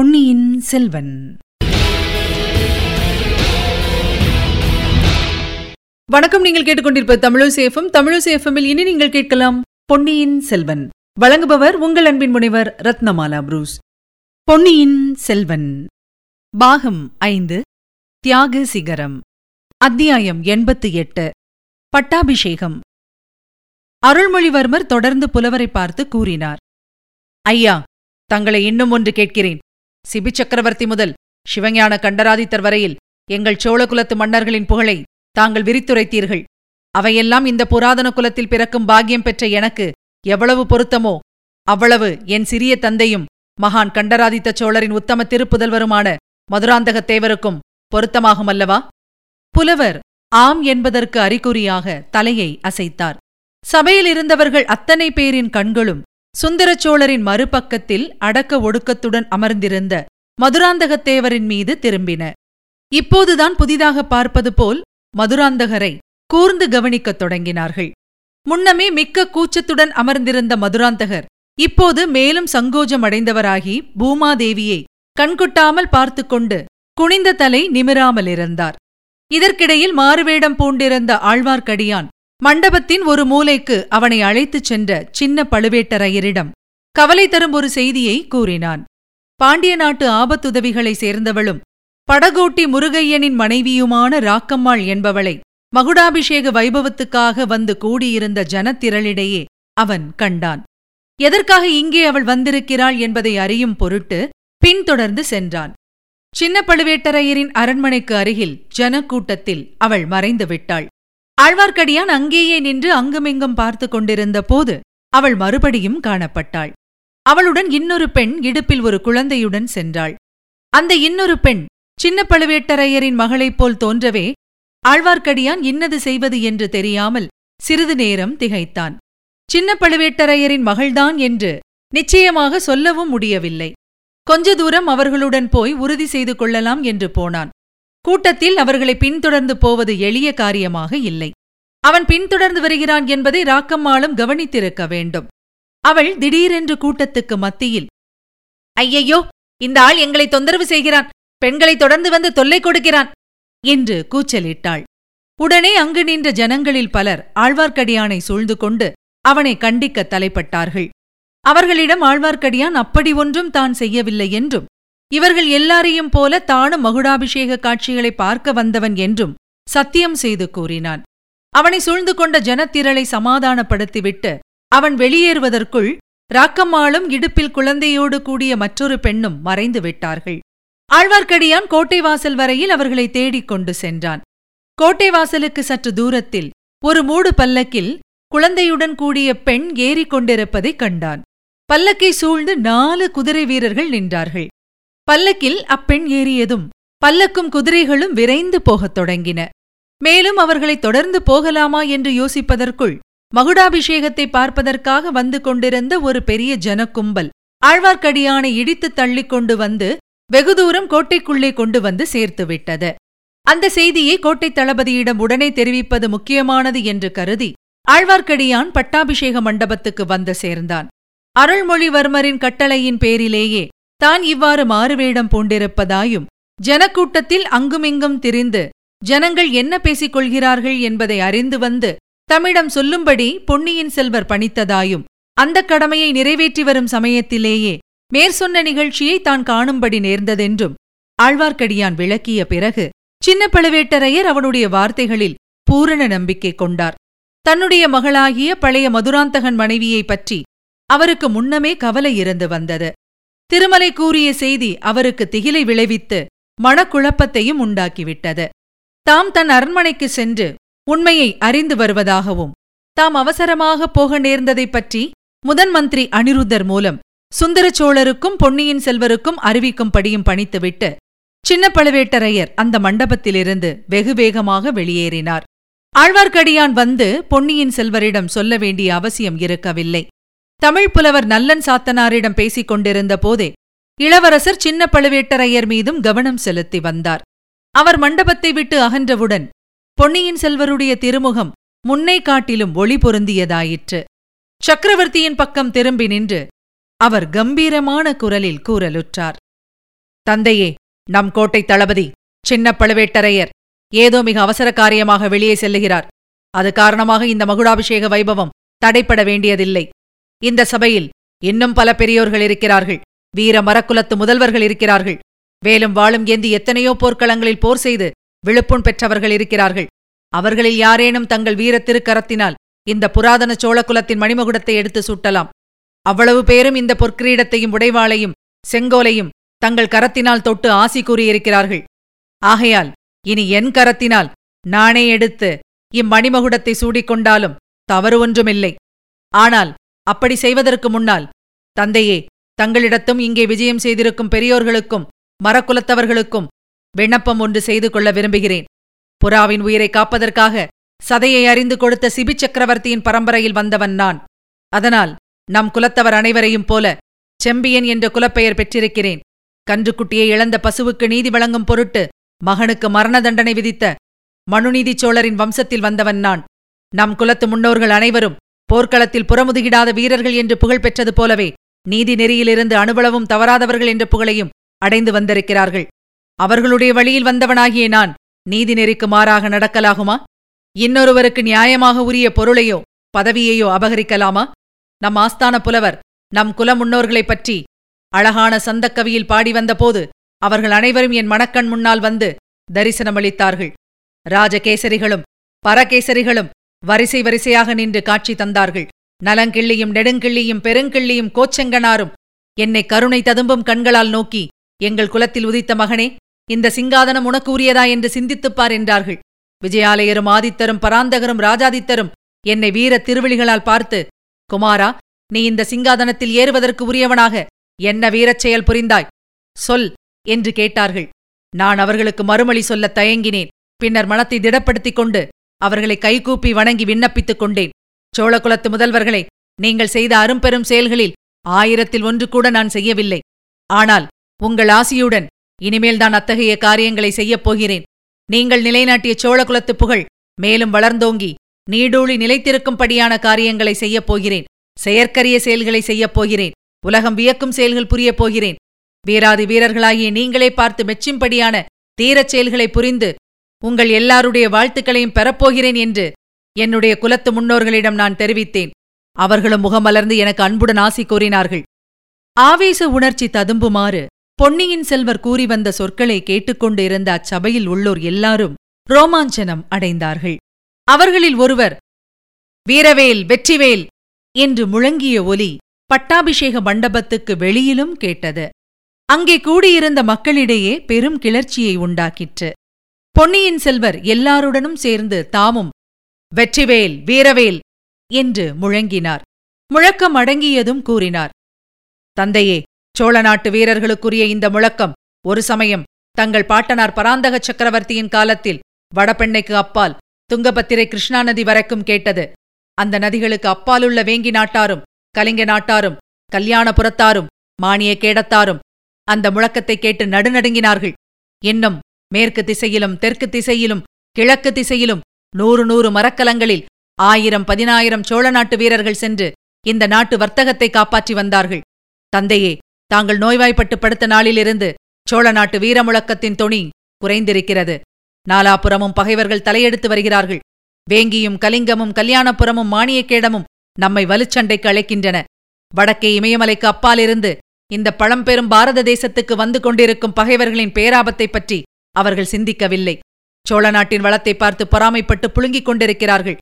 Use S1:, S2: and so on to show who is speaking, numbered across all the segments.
S1: பொன்னியின் செல்வன். வணக்கம் நீங்கள் கேட்டுக்கொண்டிருப்ப தமிழசேஃபம் தமிழசேஃபமில் இனி நீங்கள் கேட்கலாம் பொன்னியின் செல்வன். வழங்குபவர் உங்கள் அன்பின் முனைவர் ரத்னமாலா புரூஸ். பொன்னியின் செல்வன். பாகம் ஐந்து தியாக சிகரம். அத்தியாயம் எண்பத்து எட்டு பட்டாபிஷேகம். அருள்மொழிவர்மர் தொடர்ந்து புலவரை பார்த்து கூறினார். ஐயா தங்களை இன்னும் ஒன்று கேட்கிறேன். சிபி சக்கரவர்த்தி முதல் சிவஞான கண்டராதித்தர் வரையில் எங்கள் சோழகுலத்து மன்னர்களின் புகழை தாங்கள் விரித்துரைத்தீர்கள். அவையெல்லாம் இந்த புராதன குலத்தில் பிறக்கும் பாக்கியம் பெற்ற எனக்கு எவ்வளவு பொருத்தமோ அவ்வளவு என் சிறிய தந்தையும் மகான் கண்டராதித்த சோழரின் உத்தம திருப்புதல்வருமான மதுராந்தகத் தேவருக்கும் பொருத்தமாகுமல்லவா? புலவர் ஆம் என்பதற்கு அறிகுறியாக தலையை அசைத்தார். சபையில் இருந்தவர்கள் அத்தனை பேரின் கண்களும் சுந்தரச்சோழரின் மறுபக்கத்தில் அடக்க ஒடுக்கத்துடன் அமர்ந்திருந்த மதுராந்தகத்தேவரின் மீது திரும்பின. இப்போதுதான் புதிதாக பார்ப்பது போல் மதுராந்தகரை கூர்ந்து கவனிக்கத் தொடங்கினார்கள். முன்னமே மிக்க கூச்சத்துடன் அமர்ந்திருந்த மதுராந்தகர் இப்போது மேலும் சங்கோஜமடைந்தவராகி பூமாதேவியை கண்கொட்டாமல் பார்த்து கொண்டு குனிந்த தலை நிமிராமலிருந்தார். இதற்கிடையில் மாறுவேடம் பூண்டிருந்த ஆழ்வார்க்கடியான் மண்டபத்தின் ஒரு மூலைக்கு அவனை அழைத்துச் சென்ற சின்ன பழுவேட்டரையரிடம் கவலை தரும் ஒரு செய்தியை கூறினான். பாண்டிய நாட்டு ஆபத்துதவிகளைச் சேர்ந்தவளும் படகோட்டி முருகையனின் மனைவியுமான ராக்கம்மாள் என்பவளை மகுடாபிஷேக வைபவத்துக்காக வந்து கூடியிருந்த ஜனத்திரளிடையே அவன் கண்டான். எதற்காக இங்கே அவள் வந்திருக்கிறாள் என்பதை அறியும் பொருட்டு பின்தொடர்ந்து சென்றான். சின்ன பழுவேட்டரையரின் அரண்மனைக்கு அருகில் ஜனக்கூட்டத்தில் அவள் மறைந்து விட்டாள். ஆழ்வார்க்கடியான் அங்கேயே நின்று அங்குமிங்கும் பார்த்து கொண்டிருந்த போது அவள் மறுபடியும் காணப்பட்டாள். அவளுடன் இன்னொரு பெண் இடுப்பில் ஒரு குழந்தையுடன் சென்றாள். அந்த இன்னொரு பெண் சின்ன பழுவேட்டரையரின் மகளைப் போல் தோன்றவே ஆழ்வார்க்கடியான் இன்னது செய்வது என்று தெரியாமல் சிறிது நேரம் திகைத்தான். சின்ன பழுவேட்டரையரின் மகள்தான் என்று நிச்சயமாக சொல்லவும் முடியவில்லை. கொஞ்ச தூரம் அவர்களுடன் போய் உறுதி செய்து கொள்ளலாம் என்று போனான். கூட்டத்தில் அவர்களை பின்தொடர்ந்து போவது எளிய காரியமாக இல்லை. அவன் பின்தொடர்ந்து வருகிறான் என்பதை ராக்கம்மாளும் கவனித்திருக்க வேண்டும். அவள் திடீரென்று கூட்டத்துக்கு மத்தியில் ஐயையோ இந்த ஆள் எங்களை தொந்தரவு செய்கிறான். பெண்களை தொடர்ந்து வந்து தொல்லை கொடுக்கிறான் என்று கூச்சலிட்டாள். உடனே அங்கு நின்ற ஜனங்களில் பலர் ஆழ்வார்க்கடியானை சூழ்ந்து கொண்டு அவனை கண்டிக்க தலைப்பட்டார்கள். அவர்களிடம் ஆழ்வார்க்கடியான் அப்படி ஒன்றும் தான் செய்யவில்லை என்றும் இவர்கள் எல்லாரையும் போல தானும் மகுடாபிஷேக காட்சிகளை பார்க்க வந்தவன் என்றும் சத்தியம் செய்து கூறினான். அவனை சூழ்ந்து கொண்ட ஜனத்திரளை சமாதானப்படுத்திவிட்டு அவன் வெளியேறுவதற்குள் ராக்கம்மாளும் இடுப்பில் குழந்தையோடு கூடிய மற்றொரு பெண்ணும் மறைந்து விட்டார்கள். ஆழ்வார்க்கடியான் கோட்டை வாசல் வரையில் அவர்களை தேடிக் கொண்டு சென்றான். கோட்டை வாசலுக்கு சற்று தூரத்தில் ஒரு மூடு பல்லக்கில் குழந்தையுடன் கூடிய பெண் ஏறிக் கொண்டிருப்பதைக் கண்டான். பல்லக்கை சூழ்ந்து நாலு குதிரை வீரர்கள் நின்றார்கள். பல்லக்கில் அப்பெண் ஏறியதும் பல்லக்கும் குதிரைகளும் விரைந்து போகத் தொடங்கின. மேலும் அவர்களை தொடர்ந்து போகலாமா என்று யோசிப்பதற்குள் மகுடாபிஷேகத்தை பார்ப்பதற்காக வந்து கொண்டிருந்த ஒரு பெரிய ஜனக்கும்பல் ஆழ்வார்க்கடியானை இடித்துத் தள்ளிக் கொண்டு வந்து வெகு தூரம் கோட்டைக்குள்ளே கொண்டு வந்து சேர்த்துவிட்டது அந்த செய்தியை கோட்டைத் தளபதியிடம் உடனே தெரிவிப்பது முக்கியமானது என்று கருதி ஆழ்வார்க்கடியான் பட்டாபிஷேக மண்டபத்துக்கு வந்து சேர்ந்தான். அருள்மொழிவர்மரின் கட்டளையின் பேரிலேயே தான் இவ்வாறு மாறுவேடம் பூண்டிருப்பதாயும் ஜனக்கூட்டத்தில் அங்குமிங்கும் திரிந்து ஜனங்கள் என்ன பேசிக் கொள்கிறார்கள் என்பதை அறிந்து வந்து தம்மிடம் சொல்லும்படி பொன்னியின் செல்வர் பணித்ததாயும் அந்த கடமையை நிறைவேற்றி வரும் சமயத்திலேயே மேற்சொன்ன நிகழ்ச்சியை தான் காணும்படி நேர்ந்ததென்றும் ஆழ்வார்க்கடியான் விளக்கிய பிறகு சின்ன பழுவேட்டரையர் அவனுடைய வார்த்தைகளில் பூரண நம்பிக்கை கொண்டார். தன்னுடைய மகளாகிய பழைய மதுராந்தகன் மனைவியைப் பற்றி அவருக்கு முன்னமே கவலை இருந்து வந்தது. திருமலை கூறிய செய்தி அவருக்கு திகிலை விளைவித்து மனக்குழப்பத்தையும் உண்டாக்கிவிட்டது. தாம் தன் அரண்மனைக்கு சென்று உண்மையை அறிந்து வருவதாகவும் தாம் அவசரமாக போக நேர்ந்ததைப் பற்றி முதன் மந்திரி அனிருத்தர் மூலம் சுந்தரச்சோழருக்கும் பொன்னியின் செல்வருக்கும் அறிவிக்கும்படியும் பணித்துவிட்டு சின்ன பழுவேட்டரையர் அந்த மண்டபத்திலிருந்து வெகு வேகமாக வெளியேறினார். ஆழ்வார்க்கடியான் வந்து பொன்னியின் செல்வரிடம் சொல்ல வேண்டிய அவசியம் இருக்கவில்லை. தமிழ் புலவர் நல்லன் சாத்தனாரிடம் பேசிக் கொண்டிருந்த போதே இளவரசர் சின்ன பழுவேட்டரையர் மீதும் கவனம் செலுத்தி வந்தார். அவர் மண்டபத்தை விட்டு அகன்றவுடன் பொன்னியின் செல்வருடைய திருமுகம் முன்னை காட்டிலும் ஒளி பொருந்தியதாயிற்று. சக்கரவர்த்தியின் பக்கம் திரும்பி நின்று அவர் கம்பீரமான குரலில் கூறலுற்றார். தந்தையே நம் கோட்டை தளபதி சின்ன பழுவேட்டரையர் ஏதோ மிக அவசர காரியமாக வெளியே செல்லுகிறார். அது காரணமாக இந்த மகுடாபிஷேக வைபவம் தடைப்பட வேண்டியதில்லை. இந்த சபையில் இன்னும் பல பெரியோர்கள் இருக்கிறார்கள். வீர மரக்குலத்து முதல்வர்கள் இருக்கிறார்கள். வேலும் வாளும் ஏந்தி எத்தனையோ போர்க்களங்களில் போர் செய்து விழுப்புண் பெற்றவர்கள் இருக்கிறார்கள். அவர்களில் யாரேனும் தங்கள் வீரத்திருக்கரத்தினால் இந்த புராதன சோழகுலத்தின் மணிமகுடத்தை எடுத்து சூட்டலாம். அவ்வளவு பேரும் இந்த பொற்கிரீடத்தையும் உடைவாளையும் செங்கோலையும் தங்கள் கரத்தினால் தொட்டு ஆசி கூறியிருக்கிறார்கள். ஆகையால் இனி என் கரத்தினால் நானே எடுத்து இம்மணிமகுடத்தை சூடிக்கொண்டாலும் தவறு ஒன்றுமில்லை. ஆனால் அப்படி செய்வதற்கு முன்னால் தந்தையே தங்களிடத்தும் இங்கே விஜயம் செய்திருக்கும் பெரியோர்களுக்கும் மரக்குலத்தவர்களுக்கும் விண்ணப்பம் ஒன்று செய்து கொள்ள விரும்புகிறேன். புறாவின் உயிரை காப்பதற்காக சதையை அறிந்து கொடுத்த சிபி சக்கரவர்த்தியின் பரம்பரையில் வந்தவன் நான். அதனால் நம் குலத்தவர் அனைவரையும் போல செம்பியன் என்ற குலப்பெயர் பெற்றிருக்கிறேன். கன்றுக்குட்டியை இழந்த பசுவுக்கு நீதி வழங்கும் பொருட்டு மகனுக்கு மரண தண்டனை விதித்த மனுநீதி சோழரின் வம்சத்தில் வந்தவன் நான். நம் குலத்து முன்னோர்கள் அனைவரும் போர்க்களத்தில் புறமுதுகிடாத வீரர்கள் என்று புகழ் பெற்றது போலவே நீதி நெறியிலிருந்து அணுவளவும் தவறாதவர்கள் என்ற புகழையும் அடைந்து வந்திருக்கிறார்கள். அவர்களுடைய வழியில் வந்தவனாகிய நான் நீதி நெறிக்கு மாறாக நடக்கலாகுமா? இன்னொருவருக்கு நியாயமாக உரிய பொருளையோ பதவியையோ அபகரிக்கலாமா? நம் ஆஸ்தான புலவர் நம் குல முன்னோர்களைப் பற்றி அழகான சந்தக்கவியில் பாடி வந்தபோது அவர்கள் அனைவரும் என் மணக்கண் முன்னால் வந்து தரிசனமளித்தார்கள். ராஜகேசரிகளும் பரகேசரிகளும் வரிசை வரிசையாக நின்று காட்சி தந்தார்கள். நலங்கிள்ளியும் நெடுங்கிள்ளியும் பெருங்கிள்ளியும் கோச்செங்கனாரும் என்னை கருணை ததும்பும் கண்களால் நோக்கி எங்கள் குலத்தில் உதித்த மகனே இந்த சிங்காதனம் உனக்கு உரியதா என்று சிந்தித்துப்பார் என்றார்கள். விஜயாலயரும் ஆதித்தரும் பராந்தகரும் ராஜாதித்தரும் என்னை வீர திருவிழிகளால் பார்த்து குமாரா நீ இந்த சிங்காதனத்தில் ஏறுவதற்கு உரியவனாக என்ன வீரச் செயல் புரிந்தாய்? சொல் என்று கேட்டார்கள். நான் அவர்களுக்கு மறுமொழி சொல்லத் தயங்கினேன். பின்னர் மனத்தை திடப்படுத்திக் கொண்டு அவர்களை கைகூப்பி வணங்கி விண்ணப்பித்துக் கொண்டேன் சோழகுலத்து முதல்வர்களே நீங்கள் செய்த அரும்பெரும் செயல்களில் ஆயிரத்தில் ஒன்று கூட நான் செய்யவில்லை. ஆனால் உங்கள் ஆசியுடன் இனிமேல்தான் அத்தகைய காரியங்களை செய்யப் போகிறேன். நீங்கள் நிலைநாட்டிய சோழகுலத்து புகழ் மேலும் வளர்ந்தோங்கி நீடூழி நிலைத்திருக்கும்படியான காரியங்களை செய்யப் போகிறேன். செயற்கரிய செயல்களை செய்யப் போகிறேன். உலகம் வியக்கும் செயல்கள் புரியப் போகிறேன். வீராதி வீரர்களாகிய நீங்களே பார்த்து மெச்சும்படியான தீரச் செயல்களை புரிந்து உங்கள் எல்லாருடைய வாழ்த்துக்களையும் பெறப்போகிறேன் என்று என்னுடைய குலத்து முன்னோர்களிடம் நான் தெரிவித்தேன். அவர்களும் முகமலர்ந்து எனக்கு அன்புடன் ஆசி கூறினார்கள். ஆவேச உணர்ச்சி ததும்புமாறு பொன்னியின் செல்வர் கூறி வந்த சொற்களை கேட்டுக்கொண்டு இருந்த அச்சபையில் உள்ளோர் எல்லாரும் ரோமாஞ்சனம் அடைந்தார்கள். அவர்களில் ஒருவர் வீரவேல் வெற்றிவேல் என்று முழங்கிய ஒலி பட்டாபிஷேக மண்டபத்துக்கு வெளியிலும் கேட்டது. அங்கே கூடியிருந்த மக்களிடையே பெரும் கிளர்ச்சியை உண்டாக்கிற்று. பொன்னியின் செல்வர் எல்லாருடனும் சேர்ந்து தாமும் வெற்றிவேல் வீரவேல் என்று முழங்கினார். முழக்கம் அடங்கியதும் கூறினார். தந்தையே சோழ நாட்டு வீரர்களுக்குரிய இந்த முழக்கம் ஒரு சமயம் தங்கள் பாட்டனார் பராந்தக சக்கரவர்த்தியின் காலத்தில் வடபெண்ணைக்கு அப்பால் துங்கபத்திரை கிருஷ்ணா நதி வரைக்கும் கேட்டது. அந்த நதிகளுக்கு அப்பாலுள்ள வேங்கி நாட்டாரும் கலிங்க நாட்டாரும் கல்யாணபுரத்தாரும் மானிய கேடத்தாரும் அந்த முழக்கத்தை கேட்டு நடுநடுங்கினார்கள். இன்னும் மேற்கு திசையிலும் தெற்கு திசையிலும் கிழக்கு திசையிலும் நூறு நூறு மரக்கலங்களில் ஆயிரம் பதினாயிரம் சோழ நாட்டு வீரர்கள் சென்று இந்த நாட்டு வர்த்தகத்தை காப்பாற்றி வந்தார்கள். தந்தையே தாங்கள் நோய்வாய்ப்பட்டு படுத்த நாளிலிருந்து சோழ நாட்டு வீரமுழக்கத்தின் தொனி குறைந்திருக்கிறது. நாலாபுறமும் பகைவர்கள் தலையெடுத்து வருகிறார்கள். வேங்கியும் கலிங்கமும் கல்யாணபுரமும் மானியக்கேடமும் நம்மை வலுச்சண்டைக்கு அழைக்கின்றன. வடக்கே இமயமலைக்கு அப்பாலிருந்து இந்த பழம்பெரும் பாரத தேசத்துக்கு வந்து கொண்டிருக்கும் பகைவர்களின் பேராபத்தைப் பற்றி அவர்கள் சிந்திக்கவில்லை. சோழ நாட்டின் வளத்தை பார்த்து பொறாமைப்பட்டு புழுங்கிக் கொண்டிருக்கிறார்கள்.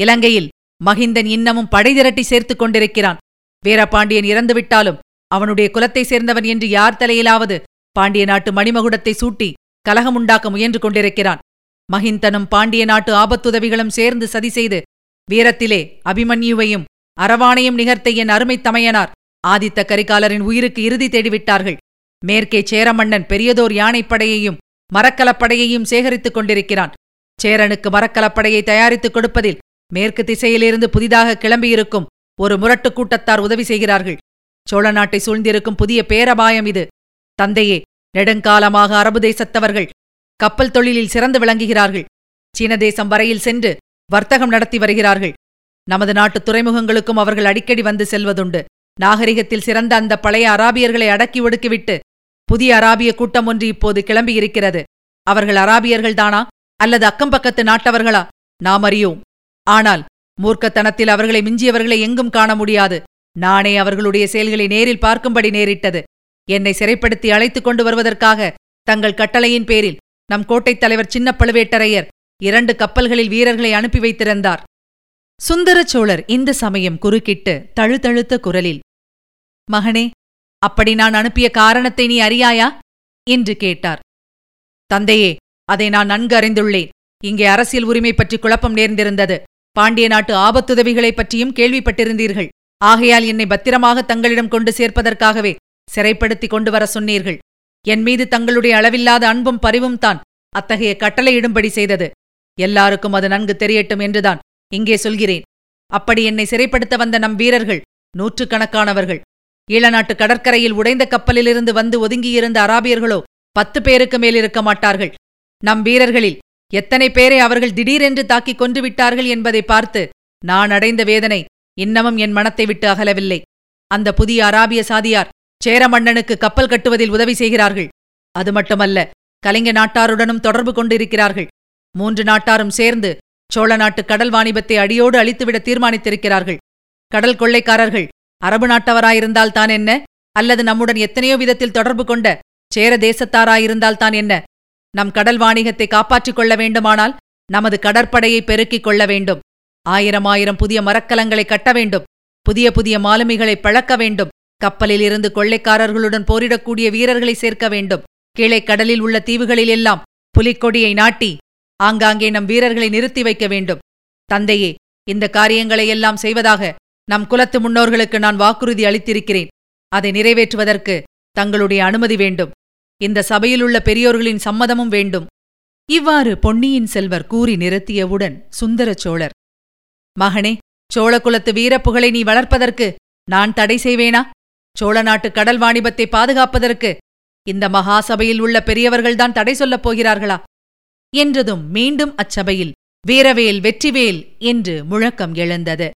S1: இலங்கையில் மகிந்தன் இன்னமும் படை திரட்டி சேர்த்துக் கொண்டிருக்கிறான். வீரபாண்டியன் இறந்துவிட்டாலும் அவனுடைய குலத்தைச் சேர்ந்தவன் என்று யார் தலையிலாவது பாண்டிய நாட்டு மணிமகுடத்தை சூட்டி கலகமுண்டாக்க முயன்று கொண்டிருக்கிறான். மகிந்தனும் பாண்டிய நாட்டு ஆபத்துதவிகளும் சேர்ந்து சதி செய்து வீரத்திலே அபிமன்யுவையும் அரவாணையும் நிகர்த்த என் அருமைத் தமையனார் ஆதித்த கரிகாலரின் உயிருக்கு இறுதி தேடிவிட்டார்கள். மேற்கே சேரமன்னன் பெரியதோர் யானைப்படையையும் மரக்கலப்படையையும் சேகரித்துக் கொண்டிருக்கிறான். சேரனுக்கு மரக்கலப்படையை தயாரித்துக் கொடுப்பதில் மேற்கு திசையிலிருந்து புதிதாக கிளம்பியிருக்கும் ஒரு முரட்டுக் கூட்டத்தார் உதவி செய்கிறார்கள். சோழ நாட்டை சூழ்ந்திருக்கும் புதிய பேரபாயம் இது. தந்தையே நெடுங்காலமாக அரபு தேசத்தவர்கள் கப்பல் தொழிலில் சிறந்து விளங்குகிறார்கள். சீன தேசம் வரையில் சென்று வர்த்தகம் நடத்தி வருகிறார்கள். நமது நாட்டு துறைமுகங்களுக்கும் அவர்கள் அடிக்கடி வந்து செல்வதுண்டு. நாகரிகத்தில் சிறந்த அந்த பழைய அராபியர்களை அடக்கி ஒடுக்கிவிட்டு புதிய அராபிய கூட்டம் ஒன்று இப்போது கிளம்பியிருக்கிறது. அவர்கள் அராபியர்கள்தானா? அல்லது அக்கம்பக்கத்து நாட்டவர்களா? நாம் அறியோம். ஆனால் மூர்க்கத்தனத்தில் அவர்களை மிஞ்சியவர்களை எங்கும் காண முடியாது. நானே அவர்களுடைய செயல்களை நேரில் பார்க்கும்படி நேரிட்டது. என்னை சிறைப்படுத்தி அழைத்துக் கொண்டு வருவதற்காக தங்கள் கட்டளையின் பேரில் நம் கோட்டைத் தலைவர் சின்ன பழுவேட்டரையர் இரண்டு கப்பல்களில் வீரர்களை அனுப்பி வைத்திருந்தார். சுந்தரச்சோழர் இந்த சமயம் குறுக்கிட்டு தழுதழுத்த குரலில் மகனே அப்படி நான் அனுப்பிய காரணத்தை நீ அறியாயா? என்று கேட்டார். தந்தையே அதை நான் நன்கு அறிந்துள்ளேன். இங்கே அரசியல் உரிமை பற்றி குழப்பம் நேர்ந்திருந்தது. பாண்டிய நாட்டு ஆபத்துதவிகளைப் பற்றியும் கேள்விப்பட்டிருந்தீர்கள். ஆகையால் என்னை பத்திரமாக தங்களிடம் கொண்டு சேர்ப்பதற்காகவே சிறைப்படுத்தி கொண்டு வர சொன்னீர்கள். என் மீது தங்களுடைய அளவில்லாத அன்பும் பரிவும் தான் அத்தகைய கட்டளையிடும்படி செய்தது. எல்லாருக்கும் அது நன்கு தெரியட்டும் என்றுதான் இங்கே சொல்கிறேன். அப்படி என்னை சிறைப்படுத்த வந்த நம் வீரர்கள் நூற்றுக்கணக்கானவர்கள். ஈழநாட்டு கடற்கரையில் உடைந்த கப்பலிலிருந்து வந்து ஒதுங்கியிருந்த அராபியர்களோ பத்து பேருக்கு மேல் இருக்க மாட்டார்கள். நம் வீரர்களில் எத்தனை பேரை அவர்கள் திடீரென்று தாக்கிக் கொன்றுவிட்டார்கள் என்பதை பார்த்து நான் அடைந்த வேதனை இன்னமும் என் மனத்தை விட்டு அகலவில்லை. அந்த புதிய அராபிய சாதியார் சேரமன்னனுக்கு கப்பல் கட்டுவதில் உதவி செய்கிறார்கள். அது மட்டுமல்ல கலிங்க நாட்டாருடனும் தொடர்பு கொண்டிருக்கிறார்கள். மூன்று நாட்டாரும் சேர்ந்து சோழ நாட்டு கடல் வாணிபத்தை அடியோடு அழித்துவிட தீர்மானித்திருக்கிறார்கள். கடல் கொள்ளைக்காரர்கள் அரபு நாட்டவராயிருந்தால் தான் என்ன? அல்லது நம்முடன் எத்தனையோ விதத்தில் தொடர்பு கொண்ட சேர தேசத்தாராயிருந்தால் தான் என்ன? நம் கடல் வாணிகத்தை காப்பாற்றிக் கொள்ள வேண்டுமானால் நமது கடற்படையை பெருக்கிக் கொள்ள வேண்டும். ஆயிரம் ஆயிரம் புதிய மரக்கலங்களை கட்ட வேண்டும். புதிய புதிய மாலுமிகளை பழக்க வேண்டும். கப்பலில் இருந்து கொள்ளைக்காரர்களுடன் போரிடக்கூடிய வீரர்களை சேர்க்க வேண்டும். கீழே கடலில் உள்ள தீவுகளில் எல்லாம் புலிக்கொடியை நாட்டி ஆங்காங்கே நம் வீரர்களை நிறுத்தி வைக்க வேண்டும். தந்தையே இந்த காரியங்களை எல்லாம் செய்வதாக நம் குலத்து முன்னோர்களுக்கு நான் வாக்குறுதி அளித்திருக்கிறேன். அதை நிறைவேற்றுவதற்கு தங்களுடைய அனுமதி வேண்டும். இந்த சபையிலுள்ள பெரியோர்களின் சம்மதமும் வேண்டும். இவ்வாறு பொன்னியின் செல்வர் கூறி நிறுத்தியவுடன் சுந்தர சோழர் மகனே சோழகுலத்து வீரப்புகழை நீ வளர்ப்பதற்கு நான் தடை செய்வேனா? சோழ நாட்டு கடல் வாணிபத்தை பாதுகாப்பதற்கு இந்த மகாசபையில் உள்ள பெரியவர்கள்தான் தடை சொல்லப் போகிறார்களா? என்றதும் மீண்டும் அச்சபையில் வீரவேல் வெற்றிவேல் என்று முழக்கம் எழுந்தது.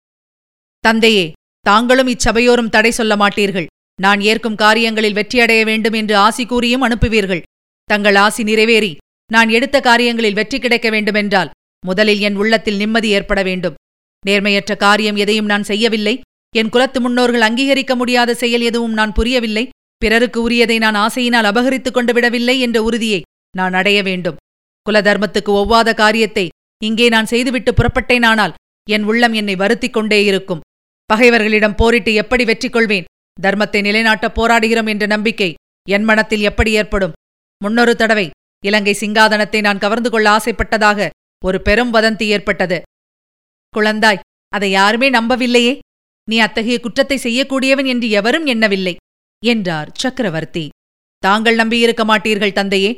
S1: தந்தையே தாங்களும் இச்சபையோரும் தடை சொல்ல மாட்டீர்கள். நான் ஏற்கும் காரியங்களில் வெற்றியடைய வேண்டும் என்று ஆசி கூறியும் அனுப்புவீர்கள். தங்கள் ஆசி நிறைவேறி நான் எடுத்த காரியங்களில் வெற்றி கிடைக்க வேண்டுமென்றால் முதலில் என் உள்ளத்தில் நிம்மதி ஏற்பட வேண்டும். நேர்மையற்ற காரியம் எதையும் நான் செய்யவில்லை. என் குலத்து முன்னோர்கள் அங்கீகரிக்க முடியாத செயல் எதுவும் நான் புரியவில்லை. பிறருக்கு உரியதை நான் ஆசையினால் அபகரித்துக் கொண்டு விடவில்லை என்ற உறுதியை நான் அடைய வேண்டும். குலதர்மத்துக்கு ஒவ்வாத காரியத்தை இங்கே நான் செய்துவிட்டு புறப்பட்டேனானால் என் உள்ளம் என்னை வருத்திக் கொண்டே இருக்கும். பகைவர்களிடம் போரிட்டு எப்படி வெற்றி கொள்வேன்? தர்மத்தை நிலைநாட்டப் போராடுகிறோம் என்ற நம்பிக்கை என் மனத்தில் எப்படி ஏற்படும்? முன்னொரு தடவை இலங்கை சிங்காதனத்தை நான் கவர்ந்து கொள்ள ஆசைப்பட்டதாக ஒரு பெரும் வதந்தி ஏற்பட்டது. குழந்தாய் அதை யாருமே நம்பவில்லையே. நீ அத்தகைய குற்றத்தை செய்யக்கூடியவன் என்று எவரும் எண்ணவில்லை என்றார் சக்கரவர்த்தி. தாங்கள் நம்பியிருக்க மாட்டீர்கள் தந்தையே.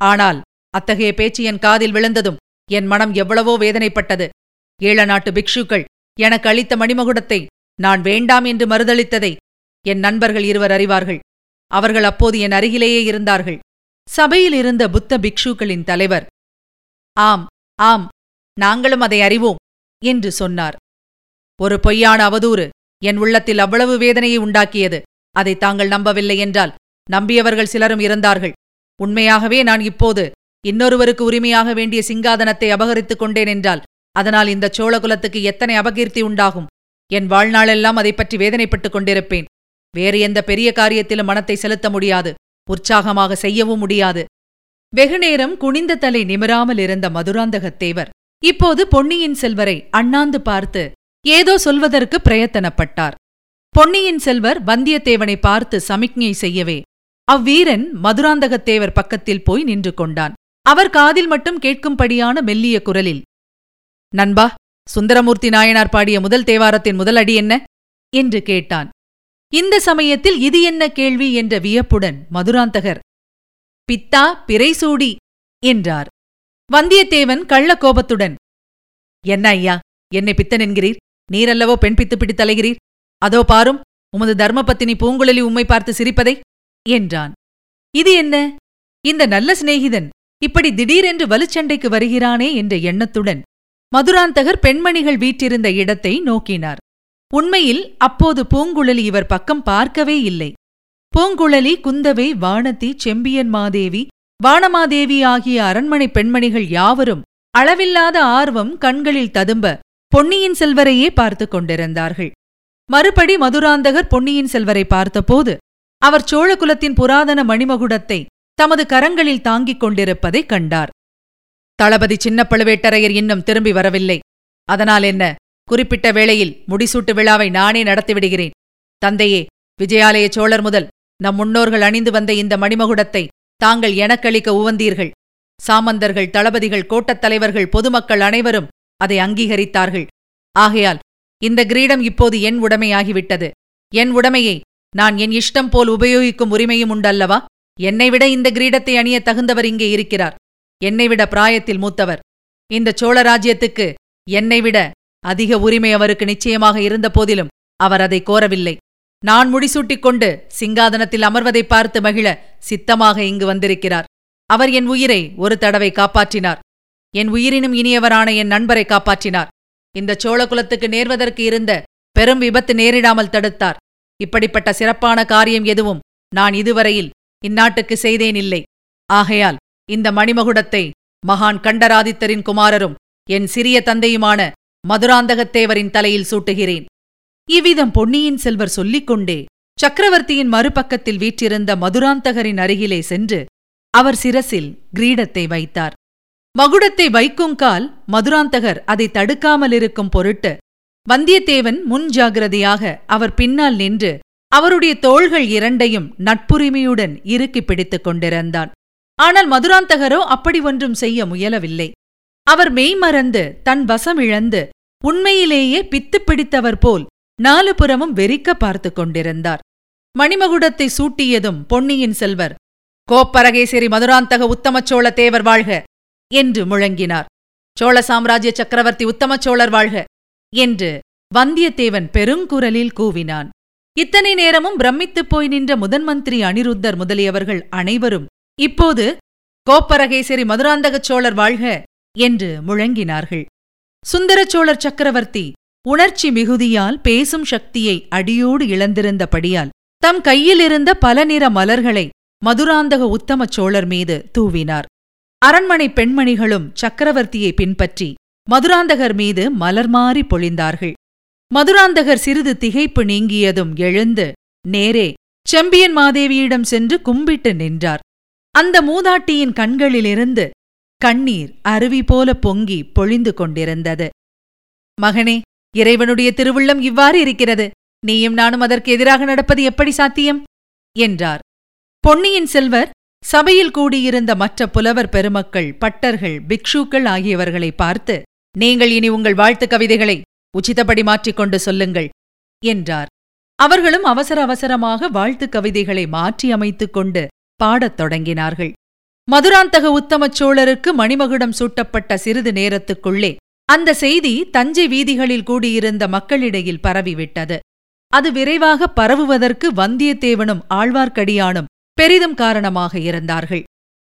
S1: ஆனால் அத்தகைய பேச்சு என் காதில் விழுந்ததும் என் மனம் எவ்வளவோ வேதனைப்பட்டது. ஈழ நாட்டு பிக்ஷுக்கள் எனக்கு அளித்த மணிமகுடத்தை நான் வேண்டாம் என்று மறுதளித்ததை என் நண்பர்கள் இருவர் அறிவார்கள். அவர்கள் அப்போது என் அருகிலேயே இருந்தார்கள். சபையில் இருந்த புத்த பிக்ஷுக்களின் தலைவர் ஆம் ஆம் நாங்களும் அதை அறிவோம் என்று சொன்னார். ஒரு பொய்யான அவதூறு என் உள்ளத்தில் அவ்வளவு வேதனையை உண்டாக்கியது. அதை தாங்கள் நம்பவில்லை என்றால் நம்பியவர்கள் சிலரும் இருந்தார்கள் உண்மையாகவே நான் இப்போது இன்னொருவருக்கு உரிமையாக வேண்டிய சிங்காதனத்தை அபகரித்துக் கொண்டேன் என்றால் அதனால் இந்த சோழகுலத்துக்கு எத்தனை அபகீர்த்தி உண்டாகும்? என் வாழ்நாளெல்லாம் அதை பற்றி வேதனைப்பட்டுக் கொண்டிருப்பேன். வேறு எந்த பெரிய காரியத்திலும் மனத்தை செலுத்த முடியாது. உற்சாகமாக செய்யவும் முடியாது. வெகுநேரம் குனிந்த தலை நிமிராமல் இருந்த மதுராந்தகத்தேவர் இப்போது பொன்னியின் செல்வரை அண்ணாந்து பார்த்து ஏதோ சொல்வதற்கு பிரயத்தனப்பட்டார். பொன்னியின் செல்வர் வந்தியத்தேவனை பார்த்து சமிக்ஞை செய்யவே அவ்வீரன் மதுராந்தகத்தேவர் பக்கத்தில் போய் நின்று கொண்டான். அவர் காதில் மட்டும் கேட்கும்படியான மெல்லிய குரலில் நண்பா சுந்தரமூர்த்தி நாயனார் பாடிய முதல் தேவாரத்தின் முதல் அடி என்ன? என்று கேட்டான். இந்த சமயத்தில் இது என்ன கேள்வி? என்ற வியப்புடன் மதுராந்தகர் பித்தா பிறைசூடி என்றார். வந்தியத்தேவன் கள்ள கோபத்துடன் என்ன ஐயா என்னை பித்தன் என்கிறீர்? நீரல்லவோ பெண் பித்து பிடித்தலைகிறீர் அதோ பாரும் உமது தர்மபத்தினி பூங்குழலி உம்மை பார்த்து சிரிப்பதை என்றான். இது என்ன? இந்த நல்ல சிநேகிதன் இப்படி திடீரென்று வலுச்சண்டைக்கு வருகிறானே என்ற எண்ணத்துடன் மதுராந்தகர் பெண்மணிகள் வீற்றிருந்த இடத்தை நோக்கினார். உண்மையில் அப்போது பூங்குழலி இவர் பக்கம் பார்க்கவே இல்லை. பூங்குழலி குந்தவை வானதி செம்பியன் மாதேவி வானமாதேவி ஆகிய அரண்மனை பெண்மணிகள் யாவரும் அளவில்லாத ஆர்வம் கண்களில் ததும்ப பொன்னியின் செல்வரையே பார்த்துக் கொண்டிருந்தார்கள். மறுபடி மதுராந்தகர் பொன்னியின் செல்வரை பார்த்தபோது அவர் சோழகுலத்தின் புராதன மணிமகுடத்தை தமது கரங்களில் தாங்கிக் கொண்டிருப்பதைக் கண்டார். தளபதி சின்ன பழுவேட்டரையர் இன்னும் திரும்பி வரவில்லை. அதனால் என்ன? குறிப்பிட்ட வேளையில் முடிசூட்டு விழாவை நானே நடத்திவிடுகிறேன் தந்தையே விஜயாலய சோழர் முதல் நம் முன்னோர்கள் அணிந்து வந்த இந்த மணிமகுடத்தை தாங்கள் எனக்களிக்க உவந்தீர்கள். சாமந்தர்கள் தளபதிகள் கோட்டத் தலைவர்கள் பொதுமக்கள் அனைவரும் அதை அங்கீகரித்தார்கள். ஆகையால் இந்த கிரீடம் இப்போது என் உடைமையாகிவிட்டது என் உடைமையை நான் என் இஷ்டம் போல் உபயோகிக்கும் உரிமையும் உண்டல்லவா? என்னை விட இந்த கிரீடத்தை அணிய தகுந்தவர் இங்கே இருக்கிறார். என்னை விட பிராயத்தில் மூத்தவர். இந்த சோழ ராஜ்யத்துக்கு என்னை விட அதிக உரிமை அவருக்கு நிச்சயமாக இருந்த போதிலும் அவர் அதை கோரவில்லை. நான் முடிசூட்டிக் கொண்டு சிங்காதனத்தில் அமர்வதை பார்த்து மகிழ சித்தமாக இங்கு வந்திருக்கிறார். அவர் என் உயிரை ஒரு தடவை காப்பாற்றினார். என் உயிரினும் இனியவரான என் நண்பரை காப்பாற்றினார். இந்த சோழகுலத்துக்கு நேர்வதற்கு இருந்த பெரும் விபத்து நேரிடாமல் தடுத்தார். இப்படிப்பட்ட சிறப்பான காரியம் எதுவும் நான் இதுவரையில் இந்நாட்டுக்கு செய்தேன் இல்லை. ஆகையால் இந்த மணிமகுடத்தை மகான் கண்டராதித்தரின் குமாரரும் என் சிறிய தந்தையுமான மதுராந்தகத்தேவரின் தலையில் சூட்டுகிறேன். இவ்விதம் பொன்னியின் செல்வர் சொல்லிக் கொண்டே சக்கரவர்த்தியின் மறுபக்கத்தில் வீற்றிருந்த மதுராந்தகரின் அருகிலே சென்று அவர் சிரசில் கிரீடத்தை வைத்தார். மகுடத்தை வைக்குங்கால் மதுராந்தகர் அதை தடுக்காமல் இருக்கும் பொருட்டு வந்தியத்தேவன் முன் ஜாகிரதையாக அவர் பின்னால் நின்று அவருடைய தோள்கள் இரண்டையும் நட்புரிமையுடன் இறுக்கி பிடித்துக் கொண்டிருந்தான். ஆனால் மதுராந்தகரோ அப்படி ஒன்றும் செய்ய முயலவில்லை. அவர் மெய்மறந்து தன் வசம் இழந்து உண்மையிலேயே பித்து பிடித்தவர் போல் நாலு புறமும் வெறிக்க பார்த்துக் கொண்டிருந்தார். மணிமகுடத்தை சூட்டியதும் பொன்னியின் செல்வர் கோப்பரகேசரி மதுராந்தக உத்தமச்சோழ தேவர் வாழ்க என்று முழங்கினார். சோழ சாம்ராஜ்ய சக்கரவர்த்தி உத்தமச்சோழர் வாழ்க என்று வந்தியத்தேவன் பெருங்குரலில் கூவினான். இத்தனை நேரமும் பிரமித்துப் போய் நின்ற முதன் மந்திரி அனிருத்தர் முதலியவர்கள் அனைவரும் இப்போது கோப்பரகேசரி மதுராந்தகச் சோழர் வாழ்க என்று முழங்கினார்கள். சுந்தரச்சோழர் சக்கரவர்த்தி உணர்ச்சி மிகுதியால் பேசும் சக்தியை அடியோடு இழந்திருந்தபடியால் தம் கையிலிருந்த பல நிற மலர்களை மதுராந்தக உத்தம சோழர் மீது தூவினார். அரண்மனை பெண்மணிகளும் சக்கரவர்த்தியை பின்பற்றி மதுராந்தகர் மீது மலர் மாறி பொழிந்தார்கள். மதுராந்தகர் சிறிது திகைப்பு நீங்கியதும் எழுந்து நேரே செம்பியன் மாதேவியிடம் சென்று கும்பிட்டு நின்றார். அந்த மூதாட்டியின் கண்களிலிருந்து கண்ணீர் அருவி போல பொங்கி பொழிந்து கொண்டிருந்தது. மகனே இறைவனுடைய திருவுள்ளம் இவ்வாறு இருக்கிறது. நீயும் நானும் அதற்கு எதிராக நடப்பது எப்படி சாத்தியம்? என்றார். பொன்னியின் செல்வர் சபையில் கூடியிருந்த மற்ற புலவர் பெருமக்கள் பட்டர்கள் பிக்ஷூக்கள் ஆகியவர்களை பார்த்து நீங்கள் இனி உங்கள் வாழ்த்துக் கவிதைகளை உச்சிதப்படி மாற்றிக்கொண்டு சொல்லுங்கள் என்றார். அவர்களும் அவசர அவசரமாக வாழ்த்துக் கவிதைகளை மாற்றி அமைத்துக் கொண்டு பாடத் தொடங்கினார்கள். மதுராந்தக உத்தமச் சோழருக்கு மணிமகுடம் சூட்டப்பட்ட சிறிது நேரத்துக்குள்ளே அந்த செய்தி தஞ்சை வீதிகளில் கூடியிருந்த மக்களிடையில் பரவிவிட்டது. அது விரைவாக பரவுவதற்கு வந்தியத்தேவனும் ஆழ்வார்க்கடியானும் பெரிதும் காரணமாக இருந்தார்கள்.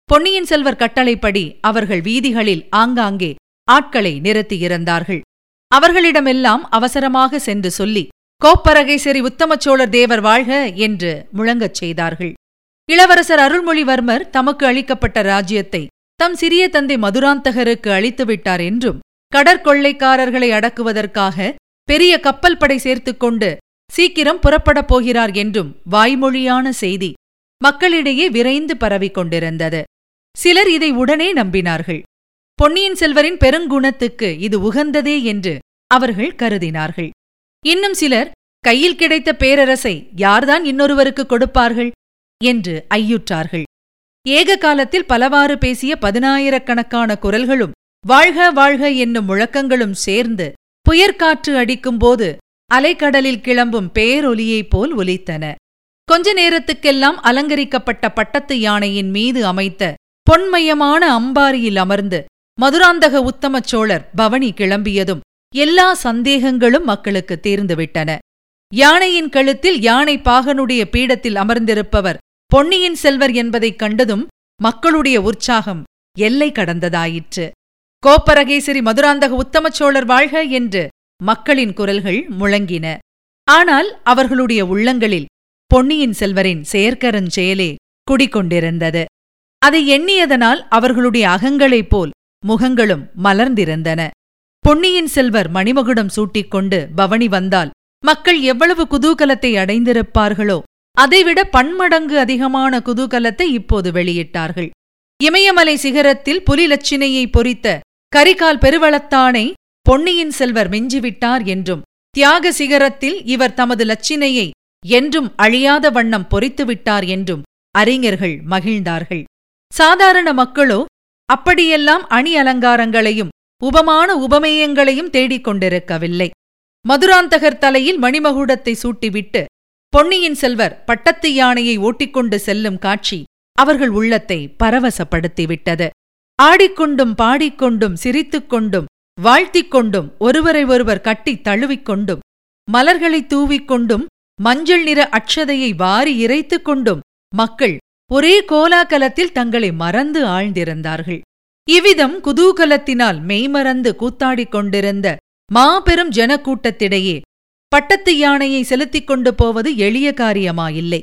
S1: பொன்னியின் செல்வர் கட்டளைப்படி அவர்கள் வீதிகளில் ஆங்காங்கே ஆட்களை நிறுத்தியிருந்தார்கள். அவர்களிடமெல்லாம் அவசரமாக சென்று சொல்லி கோப்பரகேசரி உத்தமச்சோழர் தேவர் வாழ்க என்று முழங்கச் செய்தார்கள். இளவரசர் அருள்மொழிவர்மர் தமக்கு அளிக்கப்பட்ட ராஜ்யத்தை தம் சிறிய தந்தை மதுராந்தகருக்கு அளித்துவிட்டார் என்றும் கடற்கொள்ளைக்காரர்களை அடக்குவதற்காக பெரிய கப்பல் படை சேர்த்துக்கொண்டு சீக்கிரம் புறப்படப் போகிறார் என்றும் வாய்மொழியான செய்தி மக்களிடையே விரைந்து பரவிக் கொண்டிருந்தது. சிலர் இதை உடனே நம்பினார்கள். பொன்னியின் செல்வரின் பெருங்குணத்துக்கு இது உகந்ததே என்று அவர்கள் கருதினார்கள். இன்னும் சிலர் கையில் கிடைத்த பேரரசை யார்தான் இன்னொருவருக்கு கொடுப்பார்கள்? என்று ஐயுற்றார்கள். ஏக காலத்தில் பலவாறு பேசிய பதினாயிரக்கணக்கான குரல்களும் வாழ்க வாழ்க என்னும் முழக்கங்களும் சேர்ந்து புயற்காற்று அடிக்கும்போது அலைக்கடலில் கிளம்பும் பேரொலியைப் போல் ஒலித்தன. கொஞ்ச நேரத்துக்கெல்லாம் அலங்கரிக்கப்பட்ட பட்டத்து யானையின் மீது அமைத்த பொன்மயமான அம்பாரியில் அமர்ந்து மதுராந்தக உத்தமச் சோழர் பவனி கிளம்பியதும் எல்லா சந்தேகங்களும் மக்களுக்கு தீர்ந்துவிட்டன. யானையின் கழுத்தில் யானை பாகனுடைய பீடத்தில் அமர்ந்திருப்பவர் பொன்னியின் செல்வர் என்பதைக் கண்டதும் மக்களுடைய உற்சாகம் எல்லை கடந்ததாயிற்று. கோப்பரகேசரி மதுராந்தக உத்தமச் சோழர் வாழ்க என்று மக்களின் குரல்கள் முழங்கின. ஆனால் அவர்களுடைய உள்ளங்களில் பொன்னியின் செல்வரின் செயற்கரஞ் செயலே குடிகொண்டிருந்தது. அதை எண்ணியதனால் அவர்களுடைய அகங்களைப் போல் முகங்களும் மலர்ந்திருந்தன. பொன்னியின் செல்வர் மணிமகுடம் சூட்டிக்கொண்டு பவனி வந்தால் மக்கள் எவ்வளவு குதூகலத்தை அடைந்திருப்பார்களோ அதைவிட பன்மடங்கு அதிகமான குதூகலத்தை இப்போது வெளியிட்டார்கள். இமயமலை சிகரத்தில் புலிலட்சினையை பொறித்த கரிகால் பெருவளத்தானை பொன்னியின் செல்வர் மிஞ்சிவிட்டார் என்றும் தியாக சிகரத்தில் இவர் தமது லட்சினையை என்றும் அழியாத வண்ணம் பொறித்துவிட்டார் என்றும் அறிஞர்கள் மகிழ்ந்தார்கள். சாதாரண மக்களோ அப்படியெல்லாம் அணி அலங்காரங்களையும் உபமான உபமேயங்களையும் தேடிக் கொண்டிருக்கவில்லை மதுராந்தகர் தலையில் மணிமகுடத்தை சூட்டிவிட்டு பொன்னியின் செல்வர் பட்டத்து யானையை ஓட்டிக்கொண்டு செல்லும் காட்சி அவர்கள் உள்ளத்தை பரவசப்படுத்திவிட்டது. ஆடிக்கொண்டும் பாடிக்கொண்டும் சிரித்துக் கொண்டும் வாழ்த்திக் கொண்டும் ஒருவரை ஒருவர் கட்டித் தழுவிக்கொண்டும் மலர்களைத் தூவிக்கொண்டும் மஞ்சள் நிற அட்சதையை வாரி இறைத்துக் கொண்டும் மக்கள் ஒரே கோலாகலத்தில் தங்களை மறந்து ஆழ்ந்திருந்தார்கள். இவ்விதம் குதூகலத்தினால் மெய்மறந்து கூத்தாடிக் கொண்டிருந்த மாபெரும் ஜனக்கூட்டத்திடையே பட்டத்து யானையை செலுத்திக் கொண்டு போவது எளிய காரியமாயில்லை.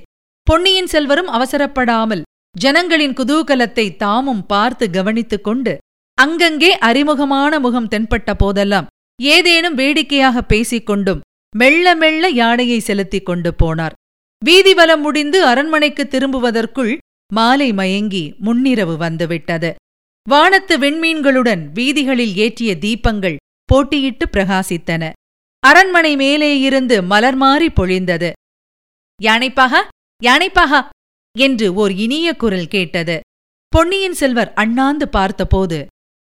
S1: பொன்னியின் செல்வரும் அவசரப்படாமல் ஜனங்களின் குதூகலத்தை தாமும் பார்த்து கவனித்துக் கொண்டு அங்கங்கே அறிமுகமான முகம் தென்பட்ட போதெல்லாம் ஏதேனும் வேடிக்கையாக பேசிக் கொண்டும் மெல்ல மெல்ல யானையை செலுத்திக் கொண்டு போனார். வீதிவலம் முடிந்து அரண்மனைக்கு திரும்புவதற்குள் மாலை மயங்கி முன்னிரவு வந்துவிட்டது. வானத்து வெண்மீன்களுடன் வீதிகளில் ஏற்றிய தீபங்கள் போட்டியிட்டு பிரகாசித்தன. அரண்மனை மேலே இருந்து மலர் மாறி பொழிந்தது. யானைப்பாகா யானைப்பாகா என்று ஓர் இனிய குரல் கேட்டது. பொன்னியின் செல்வர் அண்ணாந்து பார்த்தபோது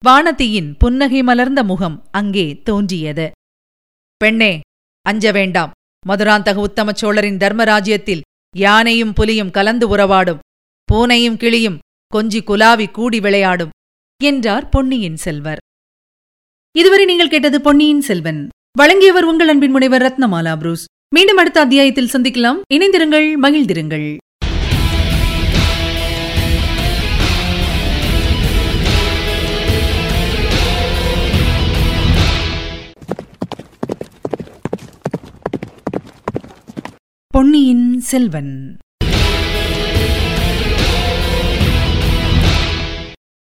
S1: வானதியின் புன்னகை மலர்ந்த முகம் அங்கே தோன்றியது. பெண்ணே அஞ்ச வேண்டாம். மதுராந்தக உத்தம சோழரின் தர்மராஜ்யத்தில் யானையும் புலியும் கலந்து உறவாடும். பூனையும் கிளியும் கொஞ்சி குலாவி கூடி விளையாடும் என்றார் பொன்னியின் செல்வர். இதுவரை நீங்கள் கேட்டது பொன்னியின் செல்வன். வழங்கியவர் உங்கள் அன்பின் முனைவர் ரத்னமாலா புரூஸ். மீண்டும் அடுத்த அத்தியாயத்தில் சந்திக்கலாம். இணைந்திருங்கள் மகிழ்ந்திருங்கள். பொன்னியின் செல்வன்.